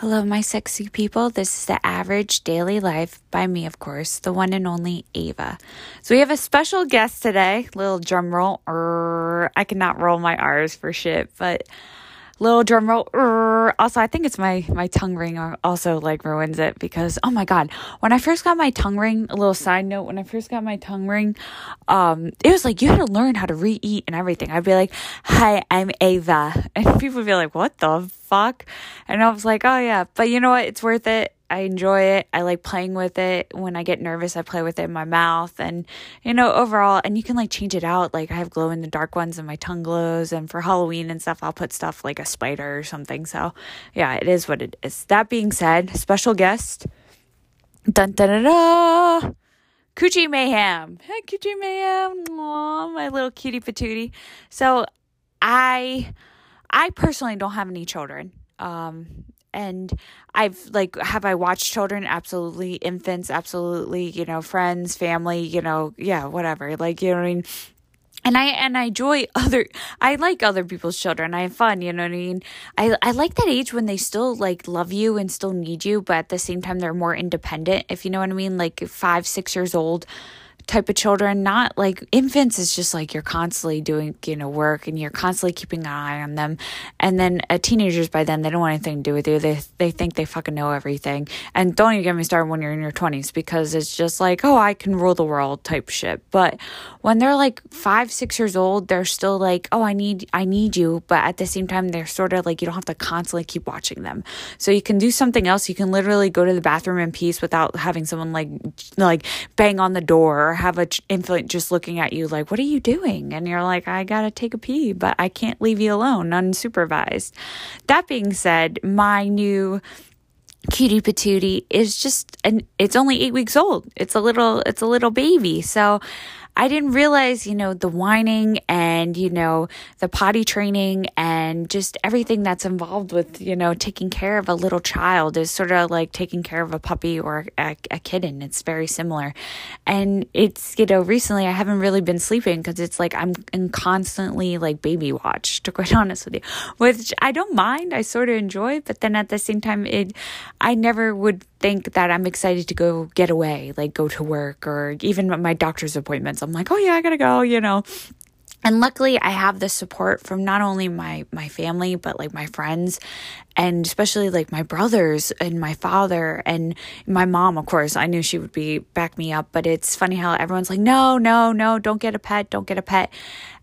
Hello, my sexy people. This is the average daily life by me, of course, the one and only Ava. So we have a special guest today. Little drum roll. I cannot roll my R's for shit, but little drum roll. Also, I think it's my my tongue ring also like ruins it because oh my god, when I first got my tongue ring, a little side note, when I first got my tongue ring, um, it was like you had to learn how to re-eat and everything. I'd be like, "Hi, I'm Ava," and people would be like, "What the fuck?" And I was like, "Oh yeah," but you know what? It's worth it I enjoy it. I like playing with it. When I get nervous, I play with it in my mouth. And, you know, overall, and you can like change it out. Like I have glow in the dark ones and my tongue glows. And for Halloween and stuff, I'll put stuff like a spider or something. So, yeah, it is what it is. That being said, special guest. Dun dun dun dun. Coochie Mayhem. Hey, Coochie Mayhem. Aww, my little cutie patootie. So, I, I personally don't have any children. Um, and I've like have I watched children? Absolutely. Infants absolutely. You know friends family you know yeah whatever. Like you know what I mean? And I and I enjoy other I like other people's children. I have fun, you know what I mean? I I like that age when they still like love you and still need you, but at the same time they're more independent, if you know what I mean, like 5 6 years old type of children, not like infants it's just like you're constantly doing, you know, work and you're constantly keeping an eye on them. And then uh, teenagers by then, they don't want anything to do with you. They, they think they fucking know everything. And don't even get me started when you're in your 20s because it's just like, oh, I can rule the world type shit. But when they're like five, six years old, they're still like, oh, I need, I need you. But at the same time, they're sort of like, you don't have to constantly keep watching them. So you can do something else. You can literally go to the bathroom in peace without having someone like, like bang on the door have a infant just looking at you like, what are you doing? And you're like, I gotta take a pee, but I can't leave you alone unsupervised. That being said, my new cutie patootie is just and it's only eight weeks old it's a little it's a little baby so I didn't realize, you know, the whining and, you know, the potty training and just everything that's involved with, you know, taking care of a little child is sort of like taking care of a puppy or a, a kitten. It's very similar. And it's, you know, recently I haven't really been sleeping because it's like I'm in constantly like baby watch, to quite honest with you, which I don't mind. I sort of enjoy, but then at the same time, it, I never would think that I'm excited to go get away, like go to work or even my doctor's appointments. I'm like, oh yeah, I gotta go, you know. And luckily I have the support from not only my my family but like my friends and especially like my brothers and my father and my mom of course. I knew she would be back me up, but it's funny how everyone's like, "No, no, no, don't get a pet, don't get a pet."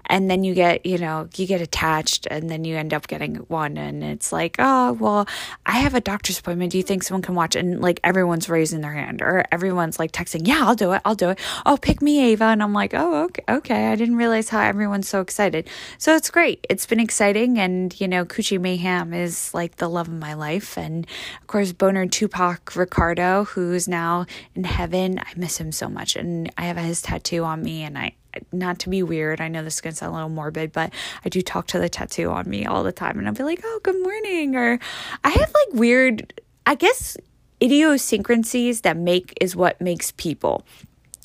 And then you get you know you get attached and then you end up getting one. And it's like oh well i have a doctor's appointment. Do you think someone can watch? And like everyone's raising their hand or everyone's like texting yeah i'll do it. I'll do it. Oh pick me ava. And i'm like oh okay okay. I didn't realize how everyone's so excited. So it's great. It's been exciting. And you know coochie mayhem is like the love of my life. And of course boner tupac ricardo who's now in heaven. I miss him so much. And i have his tattoo on me. And i not to be weird. I know this is to sound a little morbid, but I do talk to the tattoo on me all the time and I'll be like, oh, good morning. Or I have like weird, I guess, idiosyncrasies that make is what makes people.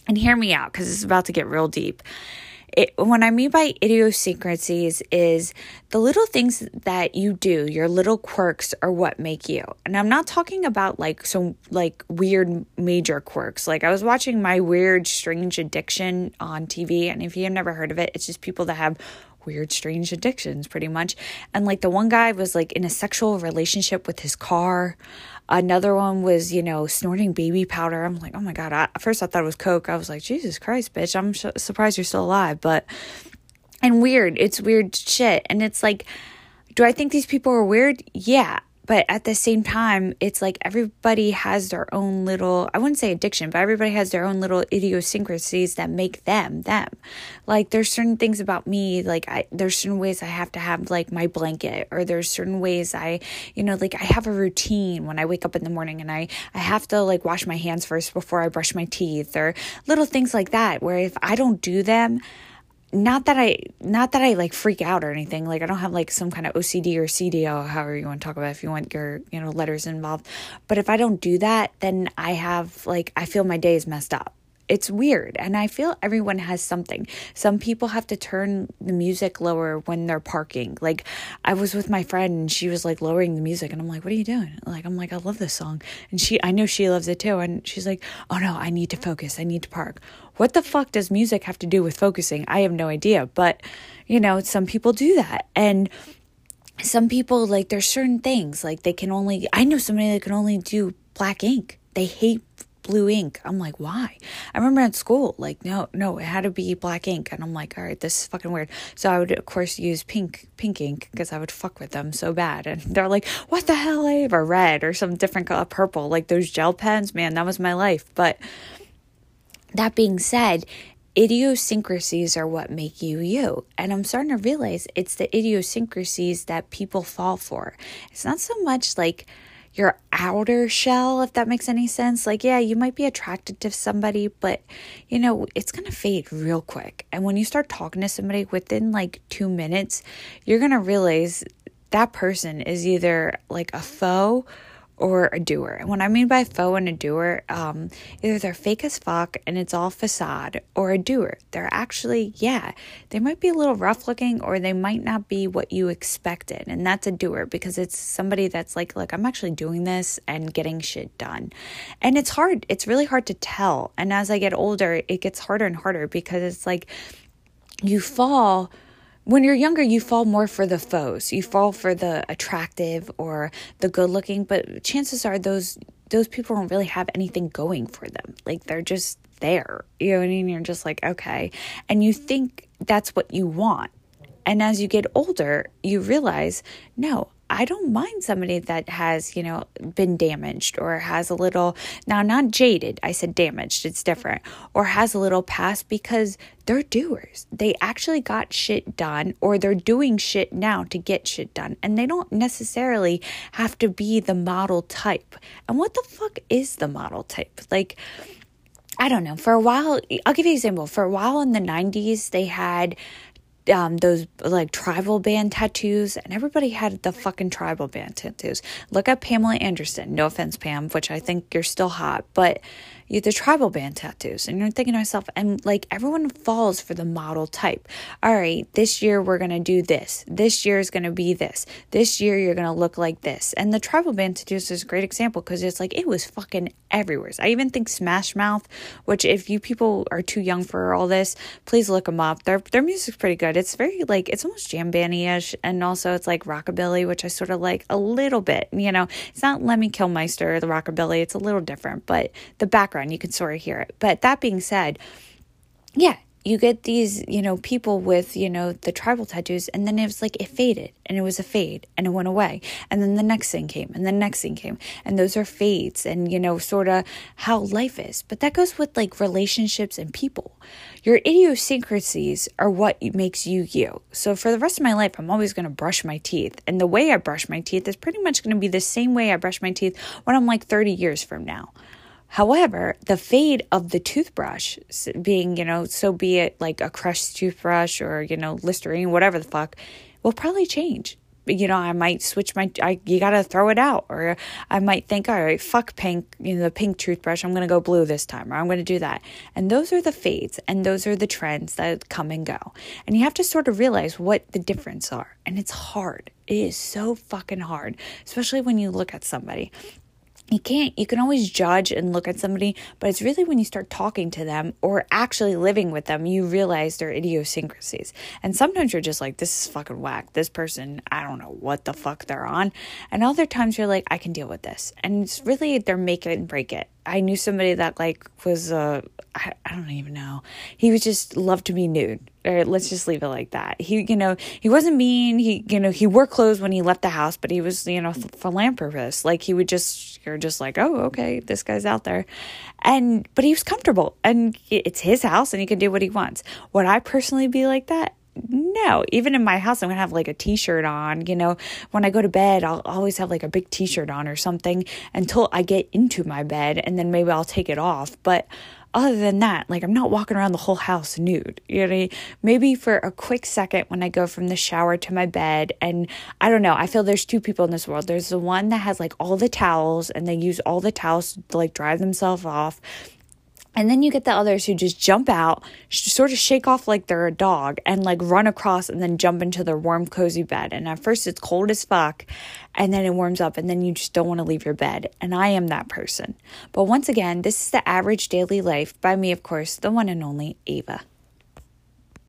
And hear me out because it's about to get real deep. It, what I mean by idiosyncrasies is the little things that you do, your little quirks are what make you. And I'm not talking about like some like weird major quirks. Like I was watching my weird strange addiction on TV and if you have never heard of it, it's just people that have weird strange addictions pretty much. And like the one guy was like in a sexual relationship with his car. Another one was, you know, snorting baby powder. I'm like, oh my God. I, at first I thought it was Coke. I was like, Jesus Christ, bitch. I'm sh- surprised you're still alive. But, and weird. It's weird shit. And it's like, do I think these people are weird? Yeah. But at the same time, it's like everybody has their own little, I wouldn't say addiction, but everybody has their own little idiosyncrasies that make them them. Like there's certain things about me, like I, there's certain ways I have to have like my blanket, or there's certain ways I, you know, like I have a routine when I wake up in the morning and I, I have to like wash my hands first before I brush my teeth, or little things like that, where if I don't do them, not that I not that I like freak out or anything. Like I don't have like some kind of OCD or CDO, however you want to talk about it, if you want your, you know, letters involved. But if I don't do that, then I have like I feel my day is messed up. It's weird. And I feel everyone has something. Some people have to turn the music lower when they're parking. Like I was with my friend and she was like lowering the music and I'm like, "What are you doing?" Like I'm like, "I love this song." And she I know she loves it too and she's like, "Oh no, I need to focus. I need to park." What the fuck does music have to do with focusing? I have no idea, but you know, some people do that. And some people like there's certain things like they can only I know somebody that can only do black ink. They hate blue ink. I'm like, why? I remember at school, like, no, no, it had to be black ink. And I'm like, all right, this is fucking weird. So I would, of course, use pink, pink ink because I would fuck with them so bad. And they're like, what the hell, Abe? Or red or some different color, purple. Like those gel pens, man, that was my life. But that being said, idiosyncrasies are what make you you. And I'm starting to realize it's the idiosyncrasies that people fall for. It's not so much like, your outer shell, if that makes any sense. Like, yeah, you might be attracted to somebody, but you know, it's gonna fade real quick. And when you start talking to somebody within like two minutes, you're gonna realize that person is either like a foe or a doer. And what I mean by foe and a doer, um, either they're fake as fuck and it's all facade, or a doer. They're actually, yeah, they might be a little rough looking, or they might not be what you expected. And that's a doer because it's somebody that's like, look, I'm actually doing this and getting shit done. And it's hard. It's really hard to tell. And as I get older, it gets harder and harder because it's like you fall when you're younger, you fall more for the foes. You fall for the attractive or the good looking, but chances are those those people don't really have anything going for them. Like they're just there. You know what I mean? You're just like, okay. And you think that's what you want. And as you get older, you realize, no, I don't mind somebody that has, you know, been damaged or has a little, now not jaded, I said damaged, it's different, or has a little past because they're doers. They actually got shit done or they're doing shit now to get shit done. And they don't necessarily have to be the model type. And what the fuck is the model type? Like, I don't know. For a while, I'll give you an example. For a while in the 90s, they had um, those like tribal band tattoos, and everybody had the fucking tribal band tattoos. Look at Pamela Anderson. No offense, Pam, which I think you're still hot, but you the tribal band tattoos, and you're thinking to myself, and like everyone falls for the model type. All right, this year we're gonna do this. This year is gonna be this. This year you're gonna look like this. And the tribal band tattoos is a great example because it's like it was fucking everywhere. I even think Smash Mouth, which if you people are too young for all this, please look them up. Their their music's pretty good. It's very like it's almost jam ish, and also it's like rockabilly, which I sort of like a little bit. You know, it's not Lemmy Kilmister, the rockabilly. It's a little different, but the background. You can sort of hear it. But that being said, yeah, you get these, you know, people with, you know, the tribal tattoos, and then it was like it faded and it was a fade and it went away. And then the next thing came and the next thing came. And those are fades and, you know, sort of how life is. But that goes with like relationships and people. Your idiosyncrasies are what makes you you. So for the rest of my life, I'm always going to brush my teeth. And the way I brush my teeth is pretty much going to be the same way I brush my teeth when I'm like 30 years from now. However, the fade of the toothbrush being, you know, so be it like a crushed toothbrush or, you know, Listerine, whatever the fuck, will probably change. You know, I might switch my, I, you gotta throw it out. Or I might think, all right, fuck pink, you know, the pink toothbrush, I'm gonna go blue this time, or I'm gonna do that. And those are the fades and those are the trends that come and go. And you have to sort of realize what the difference are. And it's hard. It is so fucking hard, especially when you look at somebody you can't you can always judge and look at somebody but it's really when you start talking to them or actually living with them you realize their idiosyncrasies. And sometimes you're just like this is fucking whack. This person i don't know what the fuck they're on. And other times you're like i can deal with this. And it's really they're make it and break it I knew somebody that like was uh I, I don't even know. He was just loved to be nude. Or let's just leave it like that. He you know, he wasn't mean. He you know, he wore clothes when he left the house, but he was, you know, philanthropist. Like he would just you're just like, "Oh, okay, this guy's out there." And but he was comfortable and it's his house and he can do what he wants. Would I personally be like that? No even in my house i'm gonna have like a t-shirt on you know? When i go to bed i'll always have like a big t-shirt on or something until i get into my bed and then maybe i'll take it off. But other than that like i'm not walking around the whole house nude you know maybe for a quick second when i go from the shower to my bed and i don't know i feel there's two people in this world. There's the one that has like all the towels and they use all the towels to like dry themselves off And then you get the others who just jump out, sort of shake off like they're a dog, and like run across and then jump into their warm, cozy bed. And at first it's cold as fuck, and then it warms up, and then you just don't want to leave your bed. And I am that person. But once again, this is the average daily life by me, of course, the one and only Ava.